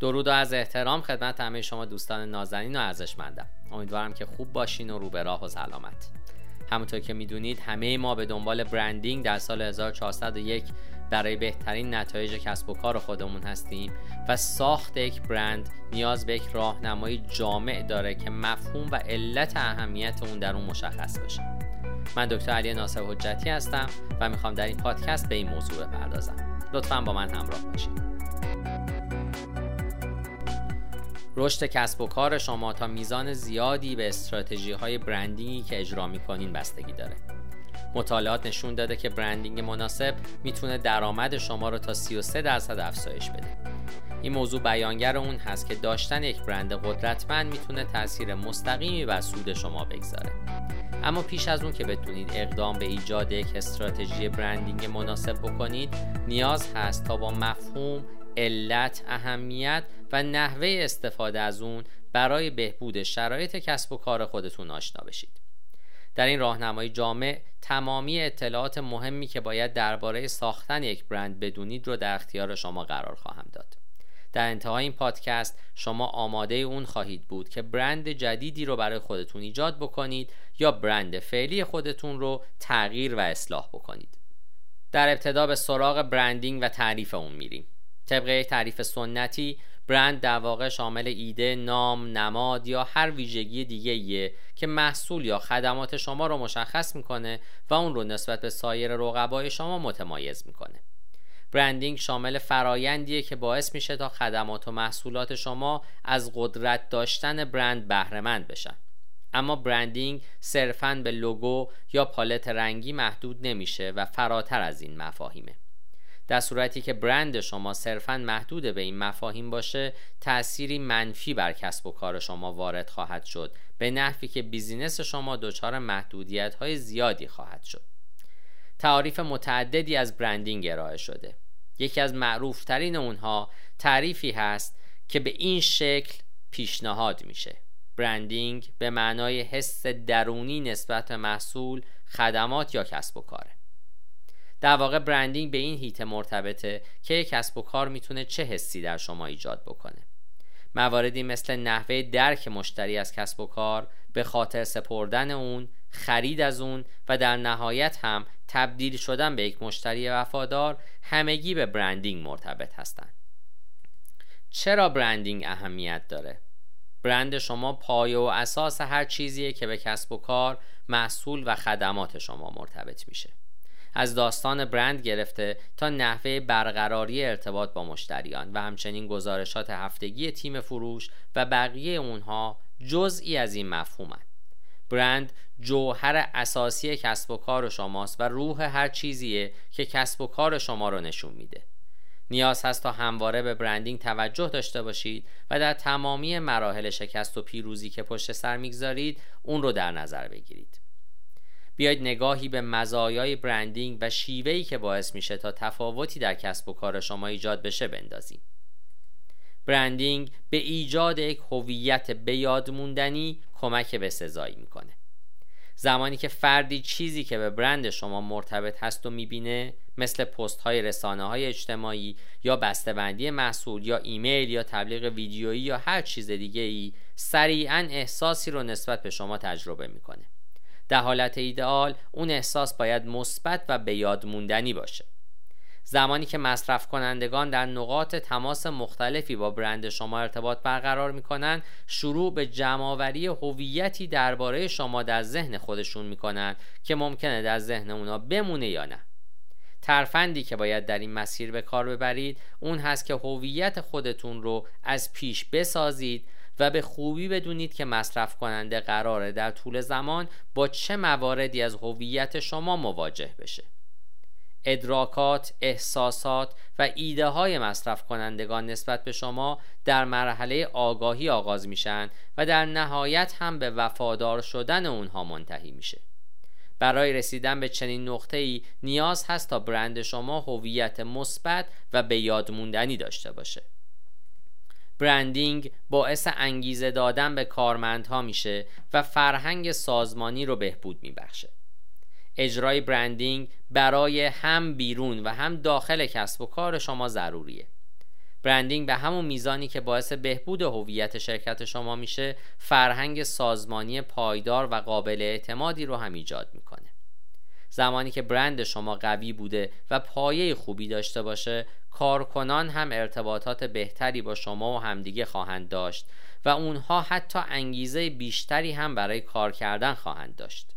درود و از احترام خدمت همه شما دوستان نازنین و ارزشمندم. امیدوارم که خوب باشین و رو به راه و سلامت. همونطور که می‌دونید همه ما به دنبال برندینگ در سال 1401 برای بهترین نتایج کسب و کار خودمون هستیم و ساخت یک برند نیاز به یک راهنمایی جامع داره که مفهوم و علت اهمیت اون در اون مشخص بشه. من دکتر علی ناصر حجتی هستم و می‌خوام در این پادکست به این موضوع بپردازم. لطفا با من همراه باشید رشد کسب و کار شما تا میزان زیادی به استراتژی های برندینگی که اجرا می‌کنین بستگی داره. مطالعات نشون داده که برندینگ مناسب می‌تونه درآمد شما رو تا 33 درصد افزایش بده. این موضوع بیانگر اون هست که داشتن یک برند قدرتمند می‌تونه تاثیر مستقیمی بر سود شما بگذاره. اما پیش از اون که بتونید اقدام به ایجاد یک استراتژی برندینگ مناسب بکنید نیاز هست تا با مفهوم علت، اهمیت و نحوه استفاده از اون برای بهبود شرایط کسب و کار خودتون آشنا بشید. در این راهنمای جامع تمامی اطلاعات مهمی که باید درباره ساختن یک برند بدونید رو در اختیار شما قرار خواهم داد. در انتهای این پادکست شما آماده اون خواهید بود که برند جدیدی رو برای خودتون ایجاد بکنید یا برند فعلی خودتون رو تغییر و اصلاح بکنید. در ابتدا به سراغ برندینگ و تعریف اون میریم. طبق یک تعریف سنتی برند در واقع شامل ایده، نام، نماد یا هر ویژگی دیگه ایه که محصول یا خدمات شما رو مشخص می‌کنه و اون رو نسبت به سایر رقبای شما متمایز می‌کنه. برندینگ شامل فرایندیه که باعث میشه تا خدمات و محصولات شما از قدرت داشتن برند بهرهمند بشن. اما برندینگ صرفاً به لوگو یا پالت رنگی محدود نمیشه و فراتر از این مفاهیمه. در صورتی که برند شما صرفا محدود به این مفاهیم باشه تأثیری منفی بر کسب و کار شما وارد خواهد شد به نحوی که بیزینس شما دچار محدودیت های زیادی خواهد شد. تعاریف متعددی از برندینگ ارائه شده. یکی از معروفترین اونها تعریفی هست که به این شکل پیشنهاد میشه. برندینگ به معنای حس درونی نسبت محصول خدمات یا کسب و کاره. در واقع برندینگ به این هیته مرتبطه که کسب و کار می‌تونه چه حسی در شما ایجاد بکنه. مواردی مثل نحوه درک مشتری از کسب و کار به خاطر سپردن اون خرید از اون و در نهایت هم تبدیل شدن به یک مشتری وفادار همگی به برندینگ مرتبط هستند. چرا برندینگ اهمیت داره؟ برند شما پایه و اساس هر چیزیه که به کسب و کار محصول و خدمات شما مرتبط میشه. از داستان برند گرفته تا نحوه برقراری ارتباط با مشتریان و همچنین گزارشات هفتگی تیم فروش و بقیه اونها جزئی از این مفهومند برند جوهر اساسی کسب و کار شماست و روح هر چیزیه که کسب و کار شما رو نشون میده. نیاز هست تا همواره به برندینگ توجه داشته باشید و در تمامی مراحل شکست و پیروزی که پشت سر می‌گذارید اون رو در نظر بگیرید. بیاید نگاهی به مزایای برندینگ و شیوهی که باعث میشه تا تفاوتی در کسب و کار شما ایجاد بشه بندازیم. برندینگ به ایجاد یک هویت به یاد موندنی کمک به سزایی می‌کنه. زمانی که فردی چیزی که به برند شما مرتبط هست و می‌بینه مثل پست های رسانه های اجتماعی یا بسته‌بندی محصول یا ایمیل یا تبلیغ ویدیویی یا هر چیز دیگه ای سریعا احساسی رو نسبت به شما تجربه می‌کنه. در حالت ایدئال اون احساس باید مثبت و به یاد موندنی باشه. زمانی که مصرف کنندگان در نقاط تماس مختلفی با برند شما ارتباط برقرار می‌کنن شروع به جمعآوری هویتی درباره شما در ذهن خودشون می‌کنن که ممکنه در ذهن اونا بمونه یا نه. ترفندی که باید در این مسیر به کار ببرید اون هست که هویت خودتون رو از پیش بسازید و به خوبی بدونید که مصرف کننده قراره در طول زمان با چه مواردی از هویت شما مواجه بشه ادراکات، احساسات و ایده های مصرف کنندگان نسبت به شما در مرحله آگاهی آغاز میشن و در نهایت هم به وفادار شدن اونها منتهی میشه. برای رسیدن به چنین نقطه ای نیاز هست تا برند شما هویت مثبت و به یاد موندنی داشته باشه. برندینگ باعث انگیزه دادن به کارمندها میشه و فرهنگ سازمانی رو بهبود میبخشه. اجرای برندینگ برای هم بیرون و هم داخل کسب و کار شما ضروریه. برندینگ به همون میزانی که باعث بهبود هویت شرکت شما میشه فرهنگ سازمانی پایدار و قابل اعتمادی رو هم ایجاد می‌کنه. زمانی که برند شما قوی بوده و پایه خوبی داشته باشه کارکنان هم ارتباطات بهتری با شما و همدیگه خواهند داشت و اونها حتی انگیزه بیشتری هم برای کار کردن خواهند داشت.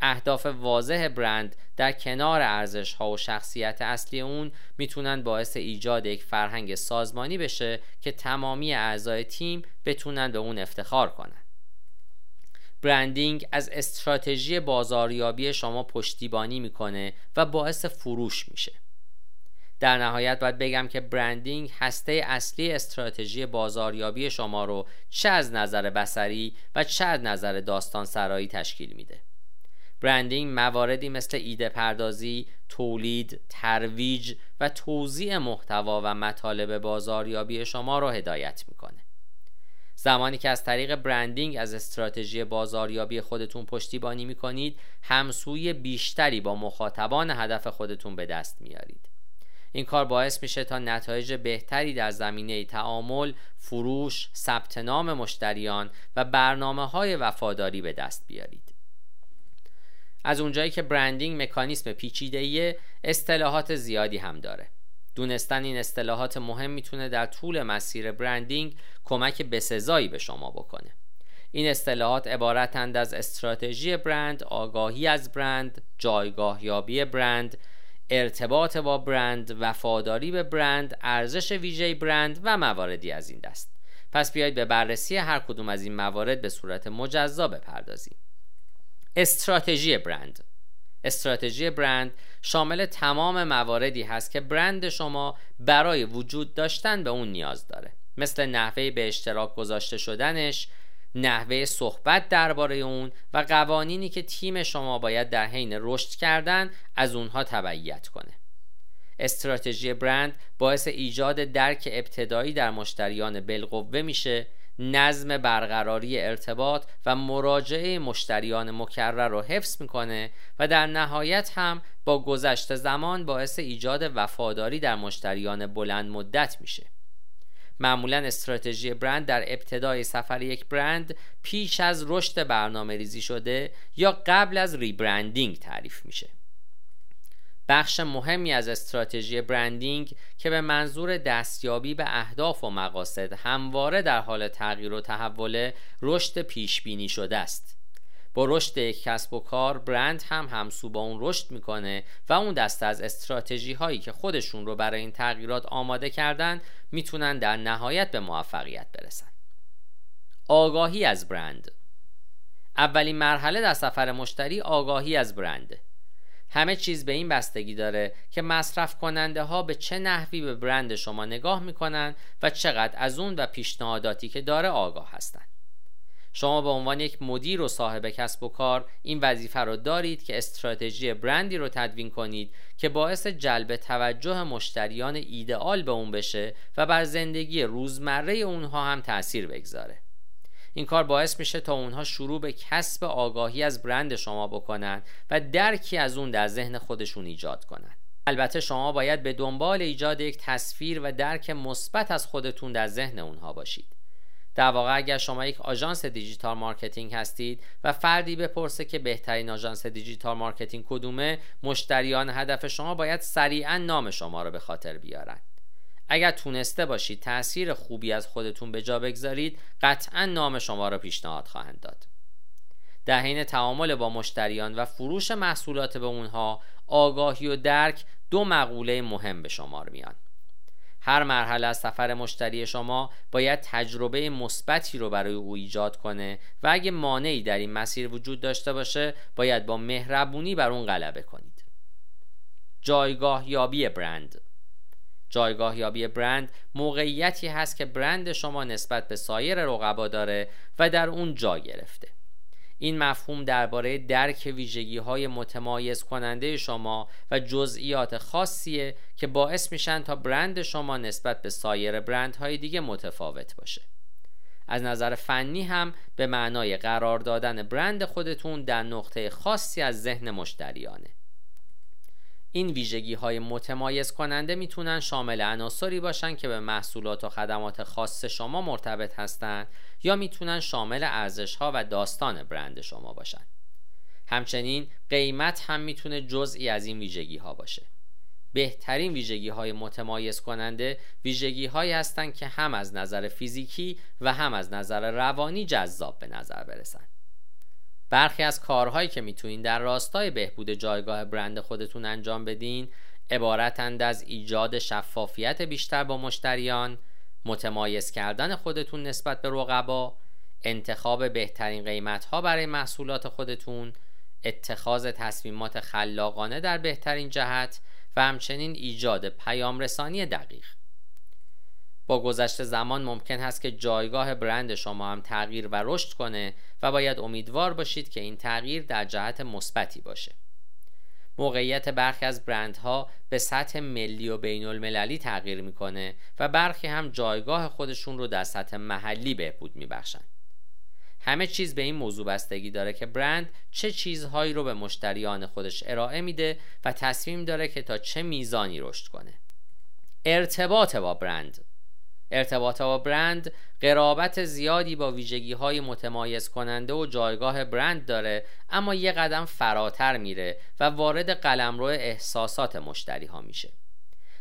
اهداف واضح برند در کنار ارزش ها و شخصیت اصلی اون می‌تونن باعث ایجاد یک فرهنگ سازمانی بشه که تمامی اعضای تیم بتونن به اون افتخار کنن. برندینگ از استراتژی بازاریابی شما پشتیبانی می‌کنه و باعث فروش میشه در نهایت باید بگم که برندینگ هسته اصلی استراتژی بازاریابی شما رو چه از نظر بسری و چه از نظر داستان سرایی تشکیل میده برندینگ مواردی مثل ایده پردازی، تولید، ترویج و توزیع محتوا و مطالب بازاریابی شما را هدایت می‌کنه. زمانی که از طریق برندینگ از استراتژی بازاریابی خودتون پشتیبانی می‌کنید همسوی بیشتری با مخاطبان هدف خودتون به دست میارید این کار باعث میشه تا نتایج بهتری در زمینه تعامل، فروش، ثبت نام مشتریان و برنامه های وفاداری به دست بیارید. از اونجایی که برندینگ مکانیسم پیچیده‌ای اصطلاحات زیادی هم داره. دونستن این اصطلاحات مهم می‌تونه در طول مسیر برندینگ کمک بسزایی به شما بکنه. این اصطلاحات عبارتند از استراتژی برند، آگاهی از برند، جایگاه یابی برند، ارتباط با برند، وفاداری به برند، ارزش ویژه برند و مواردی از این دست. پس بیایید به بررسی هر کدوم از این موارد به صورت مجزا بپردازیم. استراتژی برند استراتژی برند شامل تمام مواردی هست که برند شما برای وجود داشتن به اون نیاز داره. مثل نحوه به اشتراک گذاشته شدنش نحوه صحبت درباره اون و قوانینی که تیم شما باید در حین رشد کردن از اونها تبعیت کنه. استراتژی برند باعث ایجاد درک ابتدایی در مشتریان بالقوه میشه نظم برقراری ارتباط و مراجعه مشتریان مکرر رو حفظ می‌کنه و در نهایت هم با گذشت زمان باعث ایجاد وفاداری در مشتریان بلند مدت میشه. معمولا استراتژی برند در ابتدای سفر یک برند پیش از رشد برنامه ریزی شده یا قبل از ریبرندینگ تعریف میشه. بخش مهمی از استراتژی برندینگ که به منظور دستیابی به اهداف و مقاصد همواره در حال تغییر و تحول رشد پیش بینی شده است. با رشد یک کسب و کار برند هم همسو با اون رشد می‌کنه و اون دسته از استراتژی هایی که خودشون رو برای این تغییرات آماده کردن می‌تونن در نهایت به موفقیت برسن. آگاهی از برند. اولین مرحله در سفر مشتری آگاهی از برنده همه چیز به این بستگی داره که مصرف کننده ها به چه نحوی به برند شما نگاه می‌کنن و چقدر از اون و پیشنهاداتی که داره آگاه هستند. شما به عنوان یک مدیر و صاحب کسب و کار این وظیفه رو دارید که استراتژی برندی رو تدوین کنید که باعث جلب توجه مشتریان ایدئال به اون بشه و بر زندگی روزمره اونها هم تاثیر بگذاره. این کار باعث میشه تا اونها شروع به کسب آگاهی از برند شما بکنن و درکی از اون در ذهن خودشون ایجاد کنن. البته شما باید به دنبال ایجاد یک تصویر و درک مثبت از خودتون در ذهن اونها باشید. در واقع اگر شما یک آژانس digital marketing هستید و فردی بپرسه که بهترین آژانس digital marketing کدومه مشتریان هدف شما باید سریعا نام شما رو به خاطر بیارن. اگر تونسته باشید تاثیر خوبی از خودتون به جا بگذارید قطعا نام شما را پیشنهاد خواهند داد. در حین تعامل با مشتریان و فروش محصولات به اونها آگاهی و درک دو مقوله مهم به شمار میان. هر مرحله از سفر مشتری شما باید تجربه مثبتی رو برای او ایجاد کنه و اگه مانعی در این مسیر وجود داشته باشه باید با مهربونی بر اون غلبه کنید. جایگاه یابی برند جایگاه یابی برند موقعیتی هست که برند شما نسبت به سایر رقبا داره و در اون جا گرفته. این مفهوم درباره درک ویژگی های متمایز کننده شما و جزئیات خاصیه که باعث میشن تا برند شما نسبت به سایر برندهای دیگه متفاوت باشه. از نظر فنی هم به معنای قرار دادن برند خودتون در نقطه خاصی از ذهن مشتریانه. این ویژگی های متمایز کننده می‌تونن شامل عناصری باشن که به محصولات و خدمات خاص شما مرتبط هستند یا می‌تونن شامل ارزش ها و داستان برند شما باشن. همچنین قیمت هم می‌تونه جزئی از این ویژگی ها باشه. بهترین ویژگی های متمایز کننده ویژگی هایی هستند که هم از نظر فیزیکی و هم از نظر روانی جذاب به نظر برسن. برخی از کارهایی که می‌تونین در راستای بهبود جایگاه برند خودتون انجام بدین عبارتند از ایجاد شفافیت بیشتر با مشتریان، متمایز کردن خودتون نسبت به رقبا، انتخاب بهترین قیمت ها برای محصولات خودتون، اتخاذ تصمیمات خلاقانه در بهترین جهت و همچنین ایجاد پیام رسانی دقیق. با گذشت زمان ممکن است که جایگاه برند شما هم تغییر و رشد کنه و باید امیدوار باشید که این تغییر در جهت مثبتی باشه. موقعیت برخی از برندها به سطح ملی و بین المللی تغییر می‌کنه و برخی هم جایگاه خودشون رو در سطح محلی بهبود میبخشن. همه چیز به این موضوع بستگی داره که برند چه چیزهایی رو به مشتریان خودش ارائه میده و تصمیم داره که تا چه میزانی رشد کنه. ارتباط با برند ارتباط با برند قرابت زیادی با ویژگی های متمایز کننده و جایگاه برند داره اما یه قدم فراتر میره و وارد قلمرو احساسات مشتری ها میشه.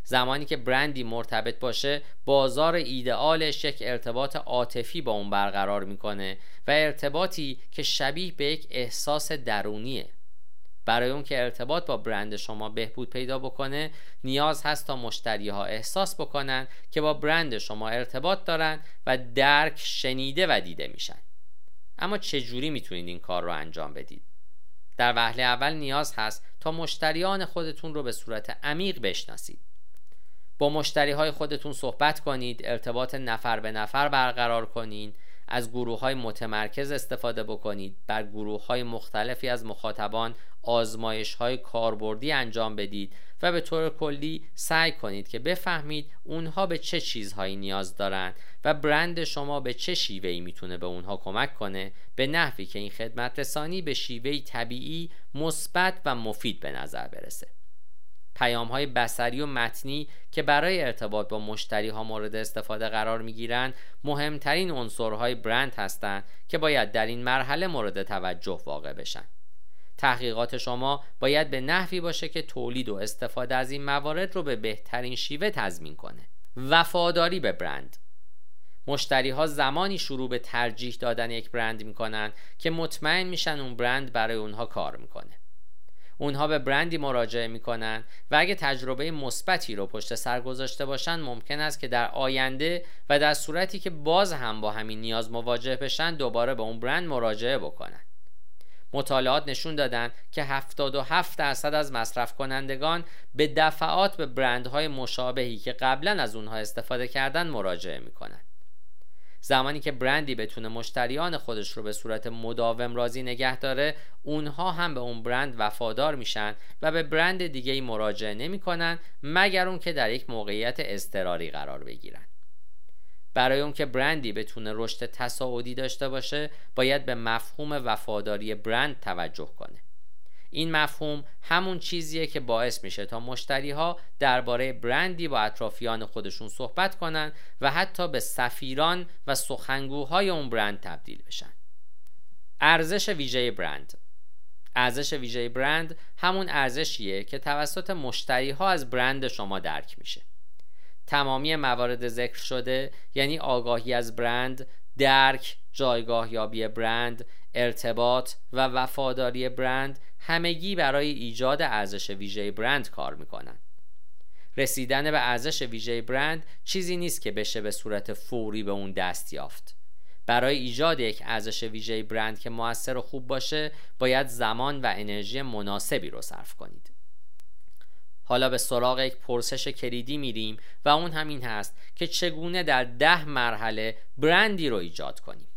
زمانی که برندی مرتبط باشه بازار ایدئالش یک ارتباط عاطفی با اون برقرار می‌کنه و ارتباطی که شبیه به یک احساس درونیه. برای اون که ارتباط با برند شما بهبود پیدا بکنه نیاز هست تا مشتری ها احساس بکنن که با برند شما ارتباط دارن و درک شنیده و دیده میشن. اما چجوری می‌تونید این کار رو انجام بدید؟ در وهله اول نیاز هست تا مشتریان خودتون رو به صورت عمیق بشناسید. با مشتری های خودتون صحبت کنید ارتباط نفر به نفر برقرار کنید از گروه های متمرکز استفاده بکنید. بر گروه های مختلفی از مخاطبان آزمایش های کاربردی انجام بدید و به طور کلی سعی کنید که بفهمید اونها به چه چیزهایی نیاز دارند و برند شما به چه شیوهی می‌تونه به اونها کمک کنه به نحوی که این خدمت رسانی به شیوهی طبیعی مثبت و مفید به نظر برسه. پیام های بسری و متنی که برای ارتباط با مشتری ها مورد استفاده قرار می گیرند مهمترین عنصرهای برند هستند که باید در این مرحله مورد توجه واقع بشن. تحقیقات شما باید به نحوی باشه که تولید و استفاده از این موارد رو به بهترین شیوه تضمین کنه. وفاداری به برند. مشتری ها زمانی شروع به ترجیح دادن یک برند می‌کنن که مطمئن میشن اون برند برای اونها کار می‌کنه. اونها به برندی مراجعه می‌کنن و اگه تجربه مثبتی رو پشت سر گذاشته باشن ممکن است که در آینده و در صورتی که باز هم با همین نیاز مواجه بشن دوباره به اون برند مراجعه بکنن. مطالعات نشون دادن که 77 درصد از مصرف کنندگان به دفعات به برندهای مشابهی که قبلا از اونها استفاده کردن مراجعه می‌کنن. زمانی که برندی بتونه مشتریان خودش رو به صورت مداوم راضی نگه داره اونها هم به اون برند وفادار میشن و به برند دیگه ای مراجعه نمی‌کنن مگر اون که در یک موقعیت اضطراری قرار بگیرن. برای اون که برندی بتونه رشد تصاعدی داشته باشه باید به مفهوم وفاداری برند توجه کنه. این مفهوم همون چیزیه که باعث میشه تا مشتری ها درباره برندی با اطرافیان خودشون صحبت کنن و حتی به سفیران و سخنگوهای اون برند تبدیل بشن. ارزش ویژه برند. ارزش ویژه برند همون ارزشیه که توسط مشتری ها از برند شما درک میشه. تمامی موارد ذکر شده یعنی آگاهی از برند درک جایگاه یابی برند ارتباط و وفاداری برند همگی برای ایجاد ارزش ویژه برند کار می‌کنن. رسیدن به ارزش ویژه برند چیزی نیست که بشه به صورت فوری به اون دست یافت. برای ایجاد یک ارزش ویژه برند که موثر و خوب باشه باید زمان و انرژی مناسبی رو صرف کنید. حالا به سراغ یک پرسش کلیدی میریم و اون همین هست که چگونه در ده مرحله برندی رو ایجاد کنیم.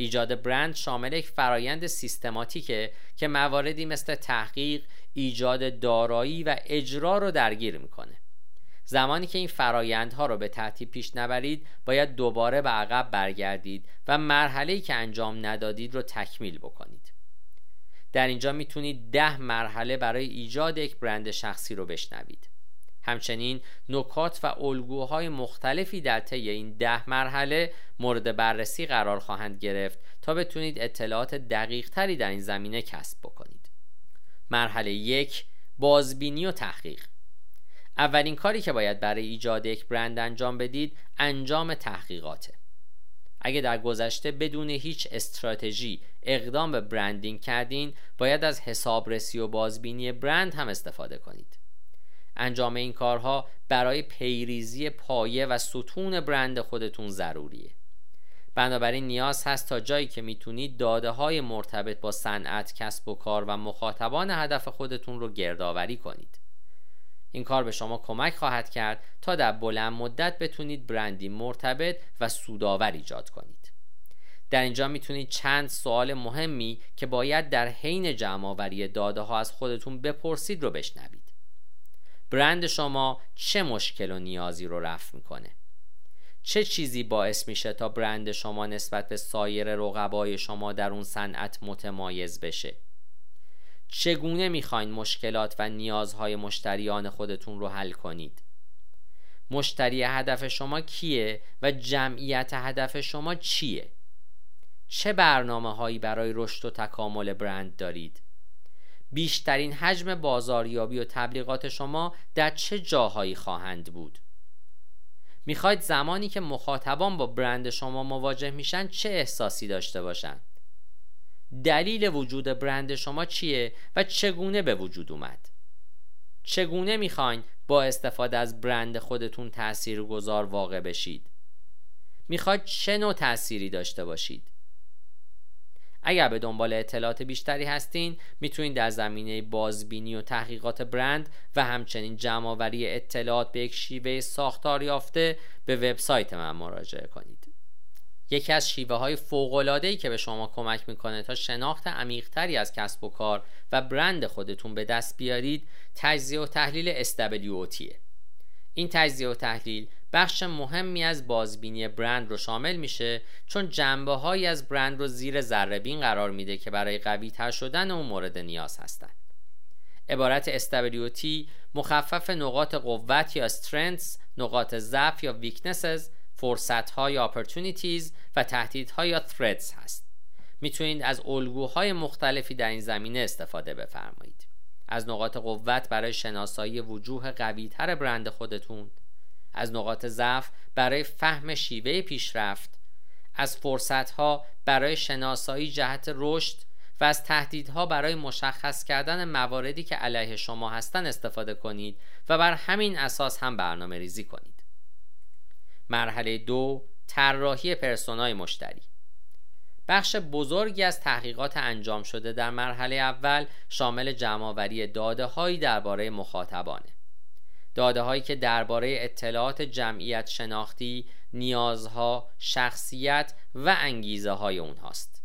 ایجاد برند شامل یک فرایند سیستماتیکه که مواردی مثل تحقیق، ایجاد دارایی و اجرا رو درگیر می‌کنه. زمانی که این فرایندها رو به ترتیب پیش نبرید باید دوباره به عقب برگردید و مرحله‌ای که انجام ندادید رو تکمیل بکنید. در اینجا می‌تونید ده مرحله برای ایجاد یک برند شخصی رو بشنوید همچنین نکات و الگوهای مختلفی در طی این ده مرحله مورد بررسی قرار خواهند گرفت تا بتونید اطلاعات دقیق تری در این زمینه کسب بکنید. مرحله یک بازبینی و تحقیق. اولین کاری که باید برای ایجاد یک برند انجام بدید انجام تحقیقاته. اگه در گذشته بدون هیچ استراتژی اقدام به برندینگ کردین باید از حسابرسی و بازبینی برند هم استفاده کنید. انجام این کارها برای پیریزی پایه و ستون برند خودتون ضروریه. بنابراین نیاز هست تا جایی که می‌تونید داده های مرتبط با صنعت کسب و کار و مخاطبان هدف خودتون رو گردآوری کنید. این کار به شما کمک خواهد کرد تا در بلند مدت بتونید برندی مرتبط و سودآور ایجاد کنید. در اینجا می‌تونید چند سوال مهمی که باید در حین جمعآوری داده ها از خودتون بپرسید رو بشنوید. برند شما چه مشکل و نیازی رو رفع می‌کنه؟ چه چیزی باعث میشه تا برند شما نسبت به سایر رقبای شما در اون صنعت متمایز بشه؟ چگونه می‌خواین مشکلات و نیازهای مشتریان خودتون رو حل کنید؟ مشتری هدف شما کیه و جمعیت هدف شما چیه؟ چه برنامه هایی برای رشد و تکامل برند دارید؟ بیشترین حجم بازاریابی و تبلیغات شما در چه جاهایی خواهند بود؟ می‌خواید زمانی که مخاطبان با برند شما مواجه میشن چه احساسی داشته باشند؟ دلیل وجود برند شما چیه و چگونه به وجود اومد؟ چگونه می‌خواین با استفاده از برند خودتون تأثیر گذار واقع بشید؟ می‌خواید چه نوع تأثیری داشته باشید؟ اگر به دنبال اطلاعات بیشتری هستین می‌تونید در زمینه بازبینی و تحقیقات برند و همچنین جمعآوری اطلاعات به یک شیوه ساختار یافته به وبسایت من مراجعه کنید. یکی از شیوه های فوق که به شما کمک می‌کنه تا شناخت عمیقتری از کسب و کار و برند خودتون به دست بیارید تجزیه و تحلیل SWOT این تجزیه و تحلیل بخش مهمی از بازبینی برند رو شامل میشه چون جنبه هایی از برند رو زیر ذره قرار میده که برای قوی تر شدن اون مورد نیاز هستند. عبارت SWOT مخفف نقاط قوت یا strengths، نقاط ضعف یا weaknesses، فرصت ها یا opportunities و تهدیدها یا threats هست. می‌تونید از الگوهای مختلفی در این زمینه استفاده بفرمایید. از نقاط قوت برای شناسایی وجوه قویتر برند خودتون از نقاط ضعف برای فهم شیوه پیشرفت از فرصتها برای شناسایی جهت رشد و از تهدیدها برای مشخص کردن مواردی که علیه شما هستن استفاده کنید و بر همین اساس هم برنامه ریزی کنید. مرحله دو طراحی پرسونای مشتری. بخش بزرگی از تحقیقات انجام شده در مرحله اول شامل جمعآوری داده هایی درباره مخاطبانه. داده هایی که درباره اطلاعات جمعیت شناختی، نیازها، شخصیت و انگیزه های اونهاست.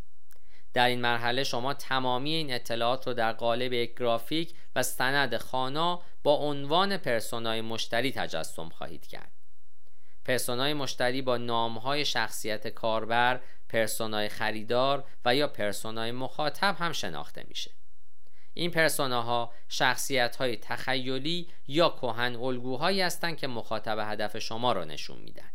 در این مرحله شما تمامی این اطلاعات رو در قالب یک گرافیک و سند خانا با عنوان پرسونای مشتری تجسم خواهید کرد. پرسونای مشتری با نامهای شخصیت کاربر، پرسونای خریدار و یا پرسونای مخاطب هم شناخته میشه. این پرسوناها شخصیت های تخیلی یا کهن الگوهایی هستند که مخاطب هدف شما را نشون میدن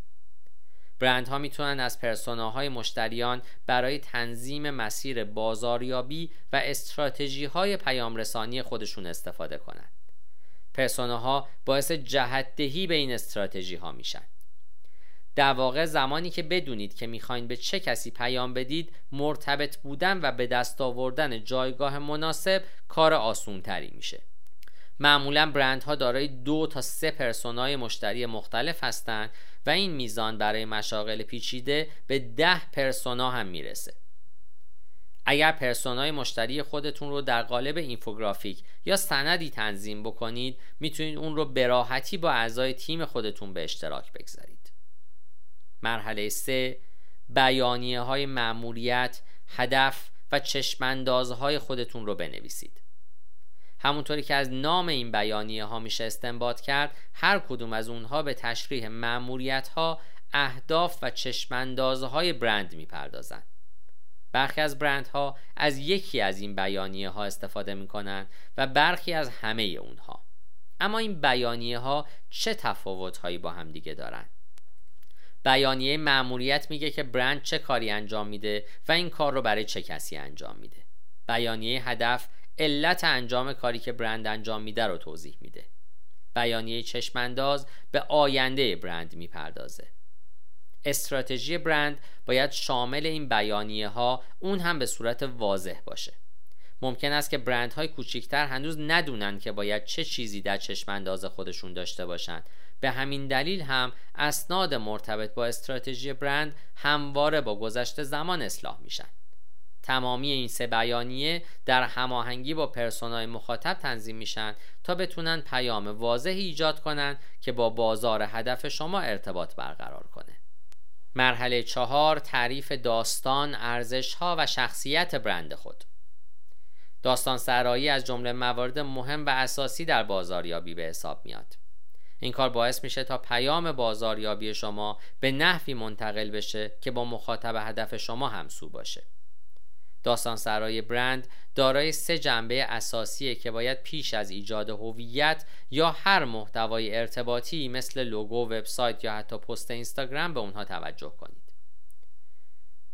برندها می‌تونن از پرسوناهای مشتریان برای تنظیم مسیر بازاریابی و استراتژی های پیام رسانی خودشون استفاده کنند. پرسوناها باعث جهتدهی به این استراتژی ها میشن. در واقع زمانی که بدونید که می‌خواین به چه کسی پیام بدید مرتبط بودن و به دست آوردن جایگاه مناسب کار آسون تری میشه. معمولا برندها دارای دو تا سه پرسونای مشتری مختلف هستند و این میزان برای مشاغل پیچیده به ده پرسونا هم می‌رسه. اگر پرسونای مشتری خودتون رو در قالب اینفوگرافیک یا سندی تنظیم بکنید می‌تونید اون رو به راحتی با اعضای تیم خودتون به اشتراک بگذارید. مرحله سه بیانیه های معمولیت، هدف و چشماندازهای خودتون رو بنویسید. همونطوری که از نام این بیانیه ها میشه استنباط کرد هر کدوم از اونها به تشریح معمولیت ها اهداف و چشماندازهای برند می‌پردازند برخی از برندها از یکی از این بیانیه ها استفاده می کنند و برخی از همه اونها. اما این بیانیه ها چه تفاوت هایی با هم دیگه دارند بیانیه مأموریت میگه که برند چه کاری انجام میده و این کار رو برای چه کسی انجام میده. بیانیه هدف علت انجام کاری که برند انجام میده رو توضیح میده. بیانیه چشمانداز به آینده برند می‌پردازه. استراتژی برند باید شامل این بیانیه ها اون هم به صورت واضح باشه. ممکن است که برندهای کوچکتر هنوز ندونن که باید چه چیزی در چشمانداز خودشون داشته باشند به همین دلیل هم اسناد مرتبط با استراتژی برند همواره با گذشته زمان اصلاح میشن. تمامی این سه بیانیه در هماهنگی با پرسونای مخاطب تنظیم میشن تا بتونن پیام واضحی ایجاد کنن که با بازار هدف شما ارتباط برقرار کنه. مرحله چهار تعریف داستان، ارزش ها و شخصیت برند خود. داستان سرایی از جمله موارد مهم و اساسی در بازاریابی به حساب میاد. این کار باعث میشه تا پیام بازاریابی شما به نحوی منتقل بشه که با مخاطب هدف شما همسو باشه داستان سرای برند دارای سه جنبه اساسیه که باید پیش از ایجاد هویت یا هر محتوای ارتباطی مثل لوگو، وبسایت یا حتی پست اینستاگرام به اونها توجه کنید.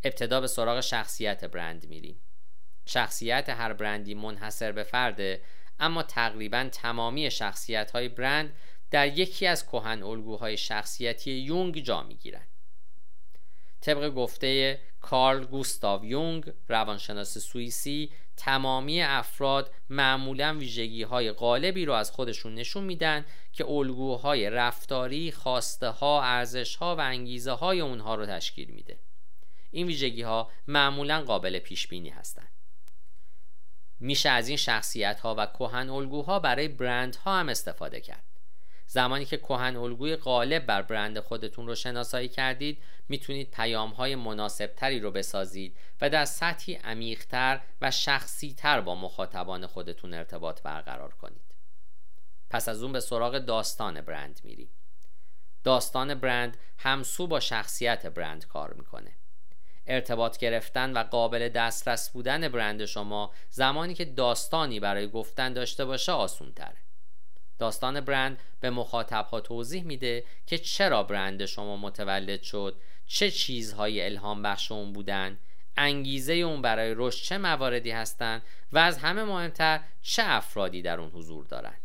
ابتدا به سراغ شخصیت برند میریم. شخصیت هر برندی منحصر به فرده اما تقریبا تمامی شخصیت های برند در یکی از کهن الگوهای شخصیتی یونگ جا می‌گیرند. طبق گفته کارل گوستاو یونگ روانشناس سوئیسی تمامی افراد معمولا ویژگی های غالبی رو از خودشون نشون میدن که الگوهای رفتاری، خواسته ها، ارزش ها و انگیزه های اونها رو تشکیل میده. این ویژگی ها معمولا قابل پیش بینی هستند. میشه از این شخصیت ها و کهن الگوها برای برند ها هم استفاده کرد. زمانی که کهن الگوی غالب بر برند خودتون رو شناسایی کردید می‌تونید پیام های مناسب تری رو بسازید و در سطحی عمیقتر و شخصی تر با مخاطبان خودتون ارتباط برقرار کنید. پس از اون به سراغ داستان برند میریم. داستان برند همسو با شخصیت برند کار می‌کنه. ارتباط گرفتن و قابل دسترس بودن برند شما زمانی که داستانی برای گفتن داشته باشه آسون تره داستان برند به مخاطب ها توضیح میده که چرا برند شما متولد شد چه چیزهایی الهام بخش اون بودن انگیزه اون برای رشد چه مواردی هستند و از همه مهمتر چه افرادی در اون حضور دارند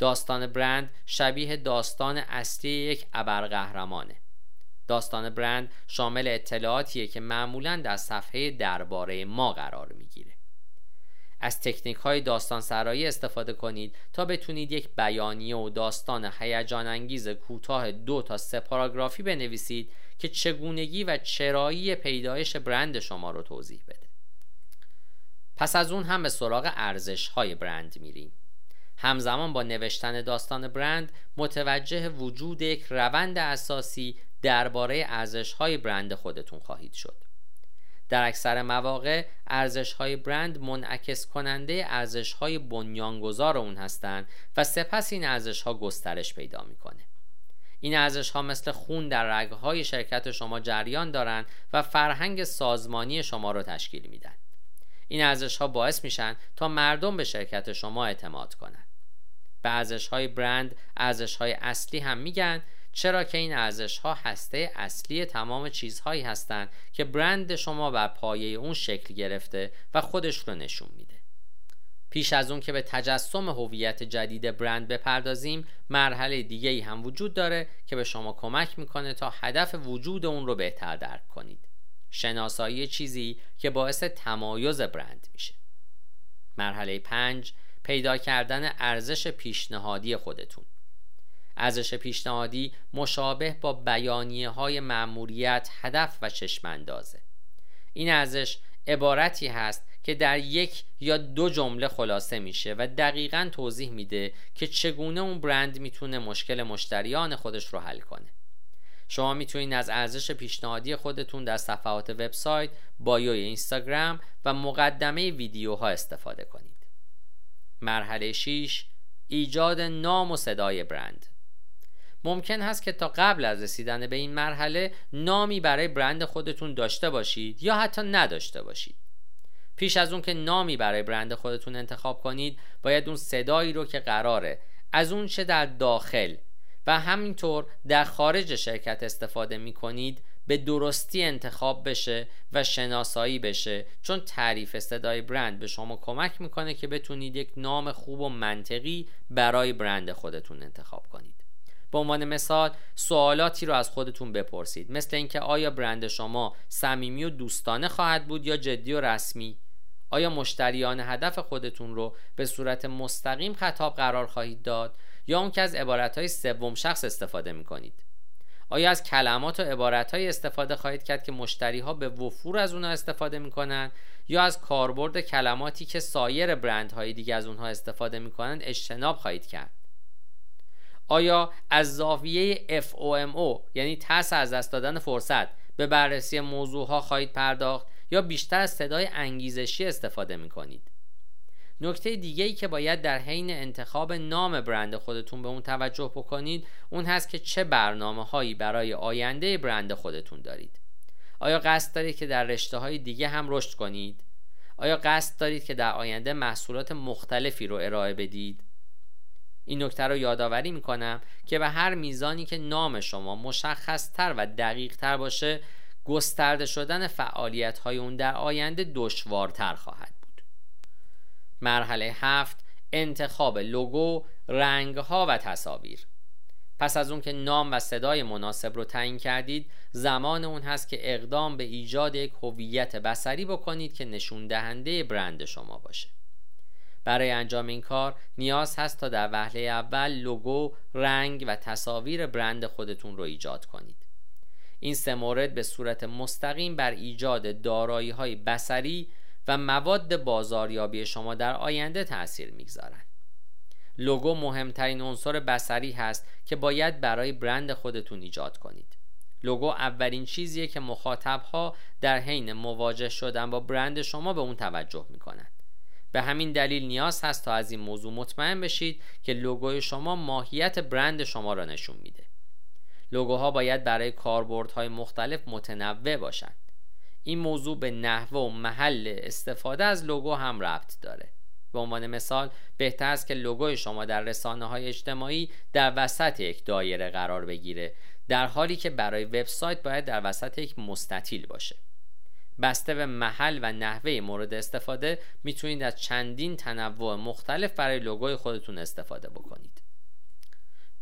داستان برند شبیه داستان اصلی یک ابرقهرمانه. داستان برند شامل اطلاعاتیه که معمولا در صفحه درباره ما قرار می‌گیره. از تکنیک های داستان سرایی استفاده کنید تا بتونید یک بیانیه و داستان هیجان انگیز کوتاه دو تا سه پاراگرافی بنویسید که چگونگی و چرایی پیدایش برند شما رو توضیح بده. پس از اون هم به سراغ ارزش های برند میریم. همزمان با نوشتن داستان برند متوجه وجود یک روند اساسی درباره ارزش های برند خودتون خواهید شد. در اکثر مواقع ارزش های برند منعکس کننده ارزش های بنیانگذار اون هستند و سپس این ارزش ها گسترش پیدا می‌کنه. این ارزش ها مثل خون در رگ های شرکت شما جریان دارند و فرهنگ سازمانی شما رو تشکیل میدن. این ارزش ها باعث میشن تا مردم به شرکت شما اعتماد کنند به ارزش های برند ارزش های اصلی هم میگن چرا که این ارزش ها هسته اصلی تمام چیزهایی هستند که برند شما بر پایه اون شکل گرفته و خودش رو نشون میده. پیش از اون که به تجسم هویت جدید برند بپردازیم مرحله دیگه ای هم وجود داره که به شما کمک می‌کنه تا هدف وجود اون رو بهتر درک کنید. شناسایی چیزی که باعث تمایز برند میشه. مرحله پنج پیدا کردن ارزش پیشنهادی خودتون. ارزش پیشنهادی مشابه با بیانیه های معموریت هدف و چشماندازه. این ارزش عبارتی هست که در یک یا دو جمله خلاصه میشه و دقیقا توضیح میده که چگونه اون برند می‌تونه مشکل مشتریان خودش رو حل کنه. شما می‌تونید از ارزش پیشنهادی خودتون در صفحات وبسایت، بایوی اینستاگرام و مقدمه ویدیوها استفاده کنید. مرحله 6 ایجاد نام و صدای برند. ممکن هست که تا قبل از رسیدن به این مرحله نامی برای برند خودتون داشته باشید یا حتی نداشته باشید. پیش از اون که نامی برای برند خودتون انتخاب کنید باید اون صدایی رو که قراره از اون چه در داخل و همینطور در خارج شرکت استفاده می کنید به درستی انتخاب بشه و شناسایی بشه. چون تعریف صدای برند به شما کمک می‌کنه که بتونید یک نام خوب و منطقی برای برند خودتون انتخاب کنید. به عنوان مثال سوالاتی رو از خودتون بپرسید. مثل اینکه آیا برند شما صمیمی و دوستانه خواهد بود یا جدی و رسمی؟ آیا مشتریان هدف خودتون رو به صورت مستقیم خطاب قرار خواهید داد یا اون که از عبارتهای سوم شخص استفاده می کنید آیا از کلمات و عبارتهایی استفاده خواهید کرد که مشتری ها به وفور از اونها استفاده می‌کنن یا از کاربرد کلماتی که سایر برندهای دیگه از اونها استفاده می‌کنن اجتناب خواهید کرد؟ آیا از زاویه FOMO یعنی ترس از دست دادن فرصت به بررسی موضوع ها خواهید پرداخت یا بیشتر از صدای انگیزشی استفاده می کنید نکته دیگه ای که باید در حین انتخاب نام برند خودتون به اون توجه بکنید اون هست که چه برنامه هایی برای آینده برند خودتون دارید. آیا قصد دارید که در رشته های دیگه هم رشد کنید؟ آیا قصد دارید که در آینده محصولات مختلفی رو ارائه بدید؟ این نکته رو یادآوری می‌کنم که به هر میزانی که نام شما مشخصتر و دقیقتر باشه گسترده شدن فعالیت های اون در آینده دشوارتر خواهد بود. مرحله هفت انتخاب لوگو، رنگ ها و تصاویر. پس از اون که نام و صدای مناسب رو تعیین کردید زمان اون هست که اقدام به ایجاد یک هویت بصری بکنید که نشون دهنده برند شما باشه. برای انجام این کار نیاز هست تا در وهله اول لوگو، رنگ و تصاویر برند خودتون رو ایجاد کنید. این سه مورد به صورت مستقیم بر ایجاد دارایی های بسری و مواد بازاریابی شما در آینده تاثیر می‌گذارند. لوگو مهمترین عنصر بسری هست که باید برای برند خودتون ایجاد کنید. لوگو اولین چیزیه که مخاطب ها در حین مواجه شدن با برند شما به اون توجه می‌کنند. به همین دلیل نیاز هست تا از این موضوع مطمئن بشید که لوگوی شما ماهیت برند شما را نشون میده. لوگوها باید برای کاربردهای مختلف متنوع باشند. این موضوع به نحوه و محل استفاده از لوگو هم ربط داره. به عنوان مثال بهتر است که لوگوی شما در رسانه های اجتماعی در وسط یک دایره قرار بگیره در حالی که برای وبسایت باید در وسط یک مستطیل باشه. بسته به محل و نحوه مورد استفاده می‌تونید از چندین تنوع مختلف برای لوگوی خودتون استفاده بکنید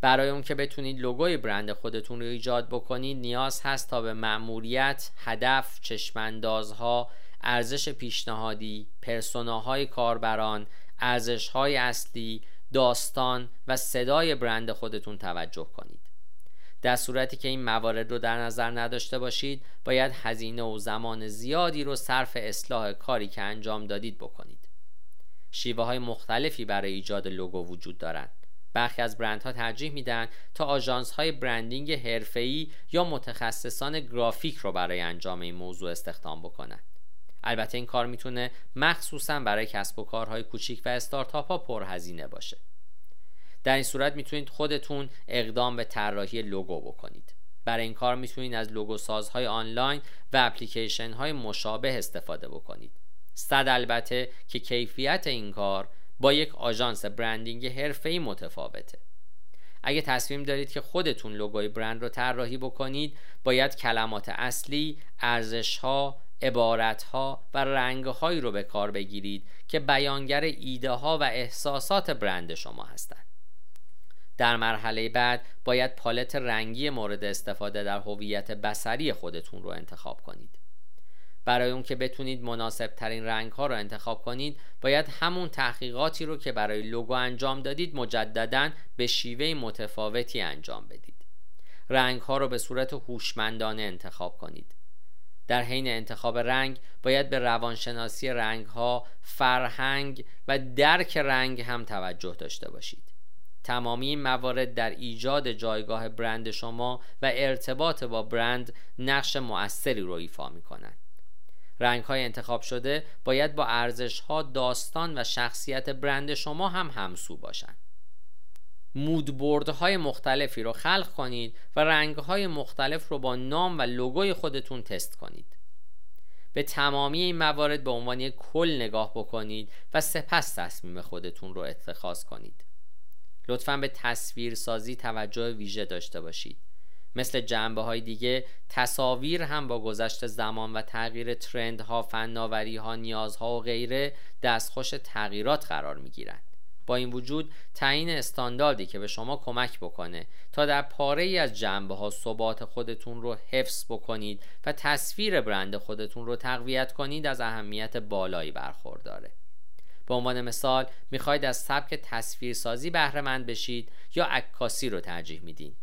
برای اون که بتونید لوگوی برند خودتون رو ایجاد بکنید نیاز هست تا به مأموریت، هدف، چشماندازها، ارزش پیشنهادی، پرسوناهای کاربران، ارزشهای اصلی، داستان و صدای برند خودتون توجه کنید. در صورتی که این موارد رو در نظر نداشته باشید باید هزینه و زمان زیادی رو صرف اصلاح کاری که انجام دادید بکنید. شیوه های مختلفی برای ایجاد لوگو وجود دارند. برخی از برندها ترجیح میدن تا آژانس های برندینگ حرفه‌ای یا متخصصان گرافیک رو برای انجام این موضوع استخدام بکنند. البته این کار می‌تونه مخصوصا برای کسب و کارهای کوچیک و استارتاپ ها پرهزینه باشه. در این صورت می‌تونید خودتون اقدام به طراحی لوگو بکنید. برای این کار می‌تونید از لوگو سازهای آنلاین و اپلیکیشن های مشابه استفاده بکنید. صد البته که کیفیت این کار با یک آژانس برندینگ حرفه‌ای متفاوته. اگه تصمیم دارید که خودتون لوگوی برند رو طراحی بکنید باید کلمات اصلی، ارزشها، عبارتها و رنگهایی رو به کار بگیرید که بیانگر ایده ها و احساسات برند شما هستند. در مرحله بعد باید پالت رنگی مورد استفاده در هویت بسری خودتون رو انتخاب کنید. برای اون که بتونید مناسب ترین رنگ ها رو انتخاب کنید باید همون تحقیقاتی رو که برای لوگو انجام دادید مجددا به شیوه متفاوتی انجام بدید. رنگ ها رو به صورت هوشمندانه انتخاب کنید. در حین انتخاب رنگ باید به روانشناسی رنگ ها، فرهنگ و درک رنگ هم توجه داشته باشید. تمامی این موارد در ایجاد جایگاه برند شما و ارتباط با برند نقش مؤثری رو ایفا می کنند. رنگ های انتخاب شده باید با ارزش ها داستان و شخصیت برند شما هم همسو باشند. مودبوردهای مختلفی رو خلق کنید و رنگهای مختلف رو با نام و لوگوی خودتون تست کنید به تمامی این موارد به عنوان یک کل نگاه بکنید و سپس تصمیم خودتون رو اتخاذ کنید لطفا به تصویر سازی توجه ویژه داشته باشید مثل جنبه های دیگه تصاویر هم با گذشت زمان و تغییر ترندها، ها، نیازها و غیره دستخوش تغییرات قرار می گیرند. با این وجود تعیین استانداردی که به شما کمک بکنه تا در پاره ای از جنبه ها ثبات خودتون رو حفظ بکنید و تصویر برند خودتون رو تقویت کنید از اهمیت بالایی برخورداره به عنوان مثال می‌خواید از سبک تصویرسازی بهره مند بشید یا عکاسی رو ترجیح میدین.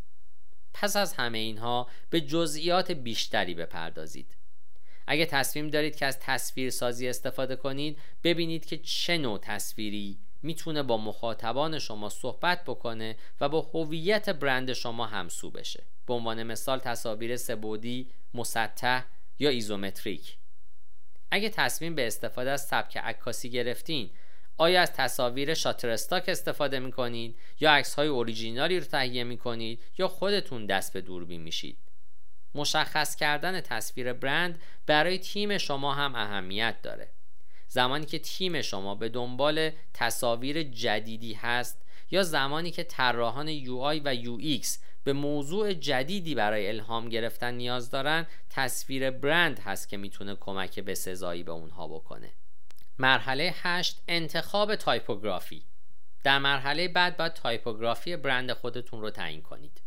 پس از همه اینها به جزئیات بیشتری بپردازید. اگه تصمیم دارید که از تصویرسازی استفاده کنید ببینید که چه نوع تصویری می‌تونه با مخاطبان شما صحبت بکنه و با هویت برند شما همسو بشه. به عنوان مثال تصاویر سبودی، مسطح یا ایزومتریک. اگه تصمیم به استفاده از سبک عکاسی گرفتین آیا از تصاویر Shutterstock استفاده می کنید یا عکس های اوریجینالی رو تهیه می کنید یا خودتون دست به دوربین میشید؟ مشخص کردن تصویر برند برای تیم شما هم اهمیت داره. زمانی که تیم شما به دنبال تصاویر جدیدی هست یا زمانی که طراحان UI و UX به موضوع جدیدی برای الهام گرفتن نیاز دارن تصویر برند هست که می‌تونه کمک به سزایی به اونها بکنه. مرحله 8 انتخاب تایپوگرافی. در مرحله بعد باید تایپوگرافی برند خودتون رو تعیین کنید.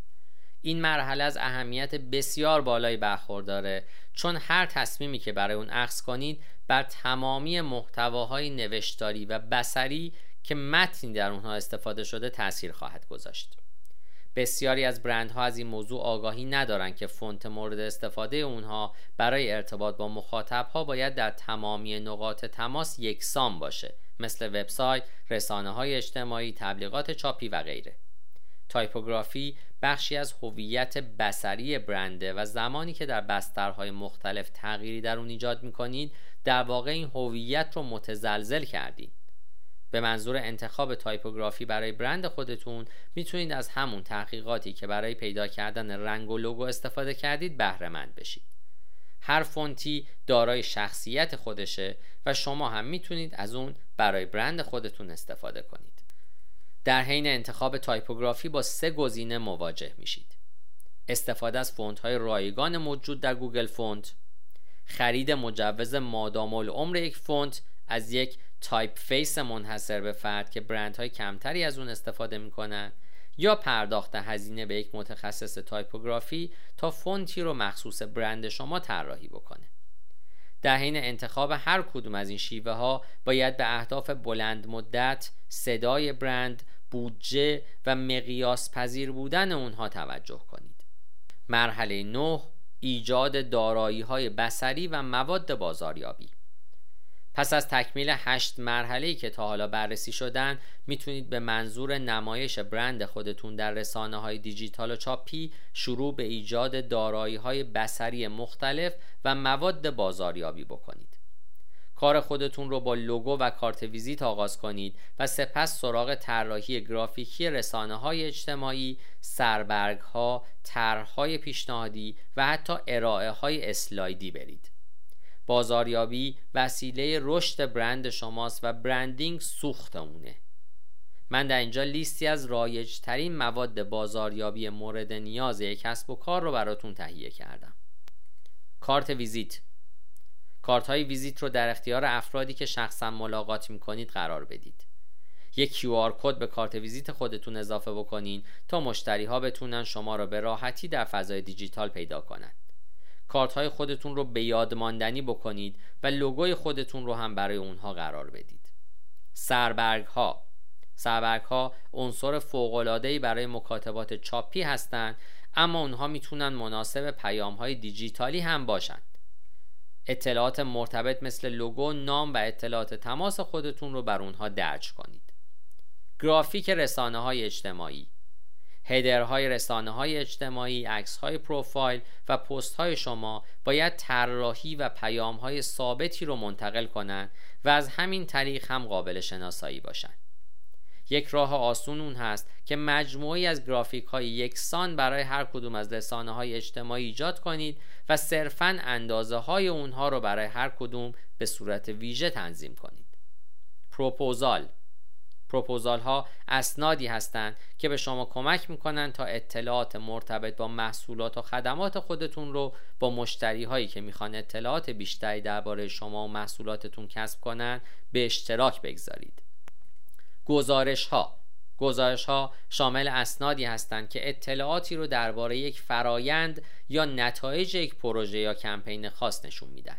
این مرحله از اهمیت بسیار بالایی برخورداره چون هر تصمیمی که برای اون اخذ کنید بر تمامی محتواهای نوشتاری و بصری که متنی در اونها استفاده شده تاثیر خواهد گذاشت. بسیاری از برندها از این موضوع آگاهی ندارند که فونت مورد استفاده اونها برای ارتباط با مخاطبها باید در تمامی نقاط تماس یکسان باشه مثل وبسایت، رسانه های اجتماعی، تبلیغات چاپی و غیره. تایپوگرافی بخشی از هویت بسری برنده و زمانی که در بسترهای مختلف تغییری در اون ایجاد می‌کنید در واقع این هویت رو متزلزل کردید به منظور انتخاب تایپوگرافی برای برند خودتون می‌تونید از همون تحقیقاتی که برای پیدا کردن رنگ و لوگو استفاده کردید بهره مند بشید. هر فونتی دارای شخصیت خودشه و شما هم می‌تونید از اون برای برند خودتون استفاده کنید. در حین انتخاب تایپوگرافی با سه گزینه مواجه میشید. استفاده از فونت های رایگان موجود در Google Font خرید مجوز مادام العمر یک فونت از یک typeface منحصر به فرد که برندهای کمتری از اون استفاده می‌کنن یا پرداخت هزینه به یک متخصص تایپوگرافی تا فونتی رو مخصوص برند شما طراحی بکنه در حین انتخاب هر کدوم از این شیوه ها باید به اهداف بلند مدت، صدای برند، بودجه و مقیاس پذیر بودن اونها توجه کنید. مرحله 9 ایجاد دارایی های بسری و مواد بازاریابی پس از تکمیل هشت مرحله که تا حالا بررسی شدن می‌تونید به منظور نمایش برند خودتون در رسانه های دیجیتال و چاپی شروع به ایجاد دارایی های بسری مختلف و مواد بازاریابی بکنید کار خودتون رو با لوگو و کارت ویزیت آغاز کنید و سپس سراغ طراحی گرافیکی رسانه های اجتماعی، سربرگ ها، پیشنهادی و حتی ارائه های اسلایدی برید. بازاریابی وسیله رشد برند شماست و branding سوختمونه. من در اینجا لیستی از رایج ترین مواد بازاریابی مورد نیاز یک کسب و کار رو براتون تهیه کردم. کارت ویزیت. کارت های ویزیت رو در اختیار افرادی که شخصا ملاقات می‌کنید قرار بدید. یک QR کد به کارت ویزیت خودتون اضافه بکنین تا مشتری ها بتونن شما را به راحتی در فضای دیجیتال پیدا کنند کارت های خودتون رو به یاد ماندنی بکنید و لوگوی خودتون رو هم برای اونها قرار بدید. سربرگ ها سربرگ ها عنصر فوق برای مکاتبات چاپی هستند اما اونها می‌تونن مناسب پیام های دیجیتالی هم باشند. اطلاعات مرتبط مثل لوگو، نام و اطلاعات تماس خودتون رو بر اونها درج کنید. گرافیک رسانه های اجتماعی. هدرهای رسانه های اجتماعی، عکس های پروفایل و پست های شما باید طراحی و پیام های ثابتی رو منتقل کنند و از همین طریق هم قابل شناسایی باشند. یک راه آسون اون هست که مجموعی از گرافیک های یکسان برای هر کدوم از رسانه های اجتماعی ایجاد کنید و صرفا اندازه های اونها رو برای هر کدوم به صورت ویژه تنظیم کنید پروپوزال پروپوزال ها اسنادی هستند که به شما کمک می‌کنن تا اطلاعات مرتبط با محصولات و خدمات خودتون رو با مشتری هایی که می‌خوان اطلاعات بیشتری درباره شما و محصولاتتون کسب کنن به اشتراک بگذارید. گزارش ها گزارش ها شامل اسنادی هستند که اطلاعاتی رو درباره یک فرایند یا نتایج یک پروژه یا کمپین خاص نشون میدن.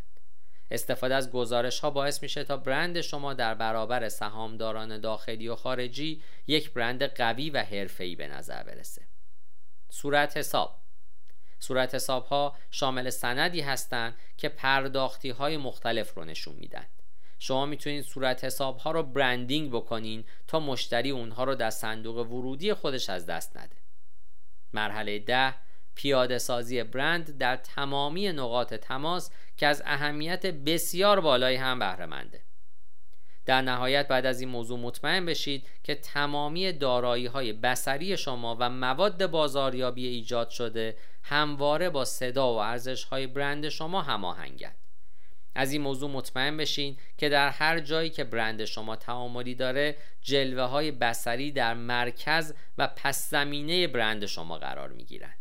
استفاده از گزارش ها باعث میشه تا برند شما در برابر سهامداران داخلی و خارجی یک برند قوی و حرفه‌ای به نظر برسه. صورت حساب صورت حساب ها شامل سندی هستند که پرداختی های مختلف رو نشون میدن. شما می‌تونید صورت حساب ها رو برندینگ بکنین تا مشتری اونها رو در صندوق ورودی خودش از دست نده. مرحله ده پیاده سازی برند در تمامی نقاط تماس که از اهمیت بسیار بالایی هم بهره در نهایت بعد از این موضوع مطمئن بشید که تمامی دارایی های بسری شما و مواد بازاریابی ایجاد شده همواره با صدا و ارزش های برند شما هماهنگند. از این موضوع مطمئن بشین که در هر جایی که برند شما تعاملی داره جلوه های بسری در مرکز و پس زمینه برند شما قرار می گیرند.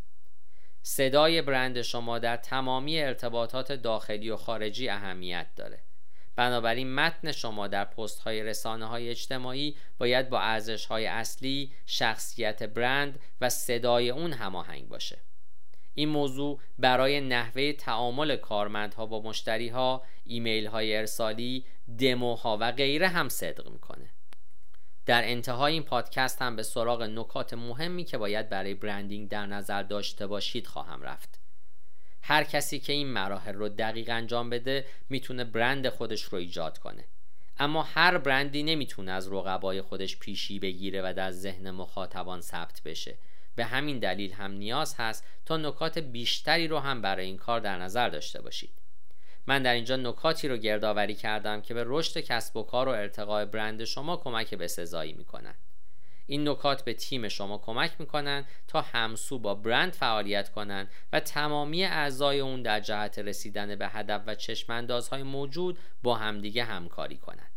صدای برند شما در تمامی ارتباطات داخلی و خارجی اهمیت داره بنابراین متن شما در پست های رسانه های اجتماعی باید با ارزش های اصلی، شخصیت برند و صدای اون هماهنگ باشه. این موضوع برای نحوه تعامل کارمندها با مشتری ها، ایمیل های ارسالی، دموها و غیره هم صدق می‌کنه. در انتهای این پادکست هم به سراغ نکات مهمی که باید برای برندینگ در نظر داشته باشید خواهم رفت. هر کسی که این مراحل رو دقیق انجام بده می‌تونه برند خودش رو ایجاد کنه. اما هر برندی نمی‌تونه از رقبای خودش پیشی بگیره و در ذهن مخاطبان ثبت بشه. به همین دلیل هم نیاز هست تا نکات بیشتری رو هم برای این کار در نظر داشته باشید. من در اینجا نکاتی رو گردآوری کردم که به رشد کسب و کار و ارتقای برند شما کمک به سزایی می‌کنند. این نکات به تیم شما کمک می‌کنند تا همسو با برند فعالیت کنند و تمامی اعضای اون در جهت رسیدن به هدف و چشماندازهای موجود با همدیگه همکاری کنند.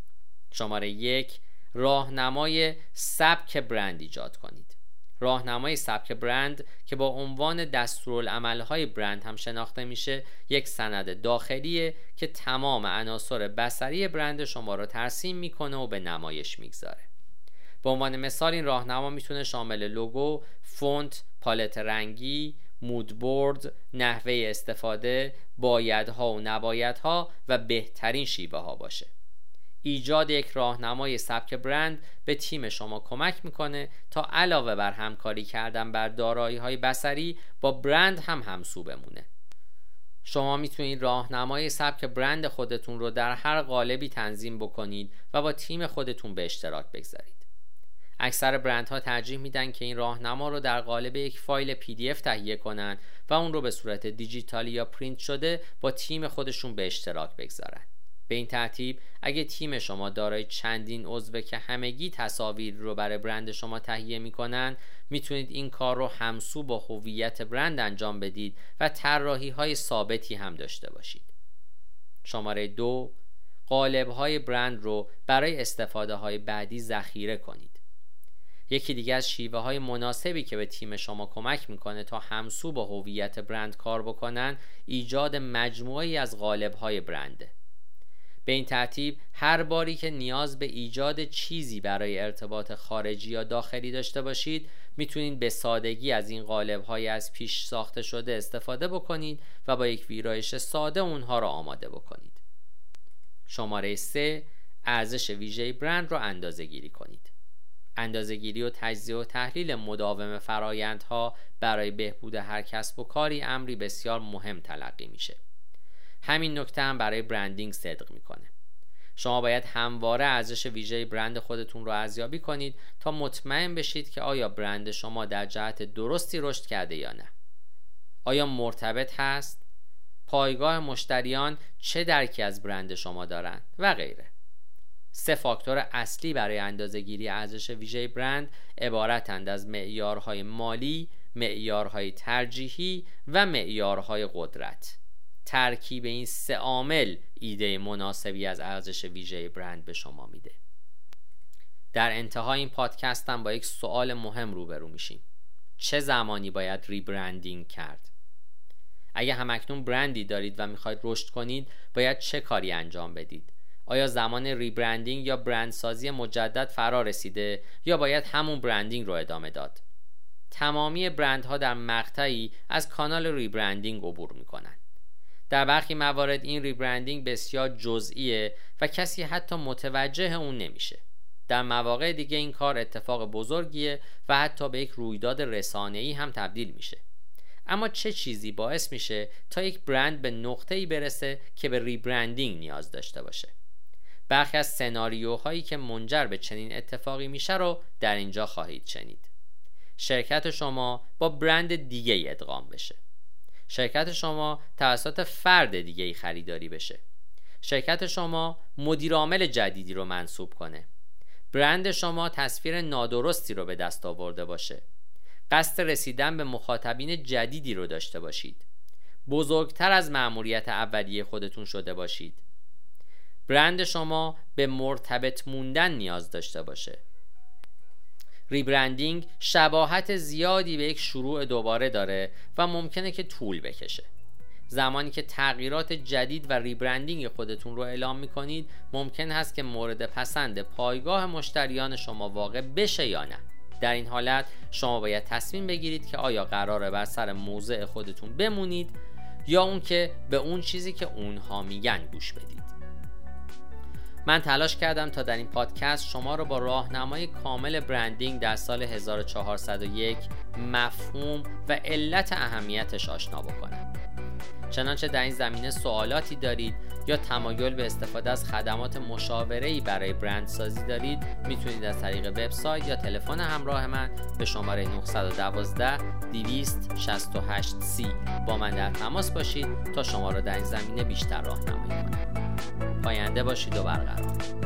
شماره یک راهنمای سبک برند ایجاد کنید. راهنمای سبک برند که با عنوان دستورالعملهای برند هم شناخته میشه یک سند داخلیه که تمام عناصر بسری برند شما رو ترسیم می‌کنه و به نمایش می‌گذاره. به عنوان مثال این راهنما می‌تونه شامل لوگو، فونت، پالت رنگی، مودبورد، نحوه استفاده، بایدها و نبایدها و بهترین شیوه ها باشه. ایجاد یک راهنمای سبک برند به تیم شما کمک می‌کنه تا علاوه بر همکاری کردن بر دارایی های بصری با برند هم همسو بمونه. شما می‌تونید راهنمای سبک برند خودتون رو در هر قالبی تنظیم بکنید و با تیم خودتون به اشتراک بگذارید. اکثر برندها ترجیح میدن که این راهنما رو در قالب یک فایل PDF تهیه کنند و اون رو به صورت دیجیتالی یا پرینت شده با تیم خودشون به اشتراک بگذارن. به این ترتیب اگه تیم شما دارای چندین عضو که همگی تصاویر رو برای برند شما تهیه می‌کنن می‌تونید این کار رو همسو با هویت برند انجام بدید و طراحی های ثابتی هم داشته باشید. شماره دو قالب های برند رو برای استفاده های بعدی ذخیره کنید. یکی دیگه از شیوه های مناسبی که به تیم شما کمک می‌کنه تا همسو با هویت برند کار بکنن ایجاد مجموعی از قالب های برنده به این ترتیب هر باری که نیاز به ایجاد چیزی برای ارتباط خارجی یا داخلی داشته باشید می‌تونید به سادگی از این قالب های از پیش ساخته شده استفاده بکنید و با یک ویرایش ساده اونها را آماده بکنید. شماره 3 ارزش ویژه برند را اندازه گیری کنید. اندازه گیری و تجزیه و تحلیل مداوم فرایندها برای بهبود هر کسب و کاری امری بسیار مهم تلقی میشه. همین نکته هم برای برندینگ صدق می‌کنه. شما باید همواره ارزش ویژه برند خودتون رو ارزیابی کنید تا مطمئن بشید که آیا برند شما در جهت درستی رشد کرده یا نه. آیا مرتبط هست؟ پایگاه مشتریان چه درکی از برند شما دارند؟ و غیره. سه فاکتور اصلی برای اندازهگیری ارزش ویژه برند عبارتند از معیارهای مالی، معیارهای ترجیحی و معیارهای قدرت. ترکیب این سه عامل ایده مناسبی از ارزش ویژه برند به شما میده. در انتهای این پادکستم با یک سوال مهم روبرو میشیم. چه زمانی باید rebranding کرد؟ اگه هم‌اکنون برندی دارید و می‌خواید رشد کنید باید چه کاری انجام بدید؟ آیا زمان rebranding یا برندسازی مجدد فرا رسیده یا باید همون branding رو ادامه داد تمامی برندها در مقطعی از کانال rebranding عبور می‌کنند در برخی موارد این rebranding بسیار جزئیه و کسی حتی متوجه اون نمیشه. در مواقع دیگه این کار اتفاق بزرگیه و حتی به یک رویداد رسانه‌ای هم تبدیل میشه. اما چه چیزی باعث میشه تا یک برند به نقطه‌ای برسه که به rebranding نیاز داشته باشه؟ برخی از سناریوهایی که منجر به چنین اتفاقی میشه رو در اینجا خواهید شنید. شرکت شما با برند دیگه ادغام بشه. شرکت شما توسط فرد دیگه ای خریداری بشه. شرکت شما مدیرعامل جدیدی رو منصوب کنه. برند شما تصویر نادرستی رو به دست آورده باشه. قصد رسیدن به مخاطبین جدیدی رو داشته باشید. بزرگتر از مأموریت اولیه خودتون شده باشید. برند شما به مرتبط موندن نیاز داشته باشه. rebranding شباهت زیادی به یک شروع دوباره داره و ممکنه که طول بکشه. زمانی که تغییرات جدید و rebranding خودتون رو اعلام می‌کنید ممکن هست که مورد پسند پایگاه مشتریان شما واقع بشه یا نه. در این حالت شما باید تصمیم بگیرید که آیا قراره بر سر موضع خودتون بمونید یا اون که به اون چیزی که اونها میگن گوش بدید. من تلاش کردم تا در این پادکست شما رو با راهنمای کامل برندینگ در سال 1401 مفهوم و علت اهمیتش آشنا بکنم. چنانچه در این زمینه سوالاتی دارید یا تمایل به استفاده از خدمات مشاوره برای برندسازی دارید می‌تونید از طریق وبسایت یا تلفن همراه من به شماره 912 268 c با من در تماس باشید تا شما را در این زمینه بیشتر راهنمایی کنم. پاینده باشید و برقرار.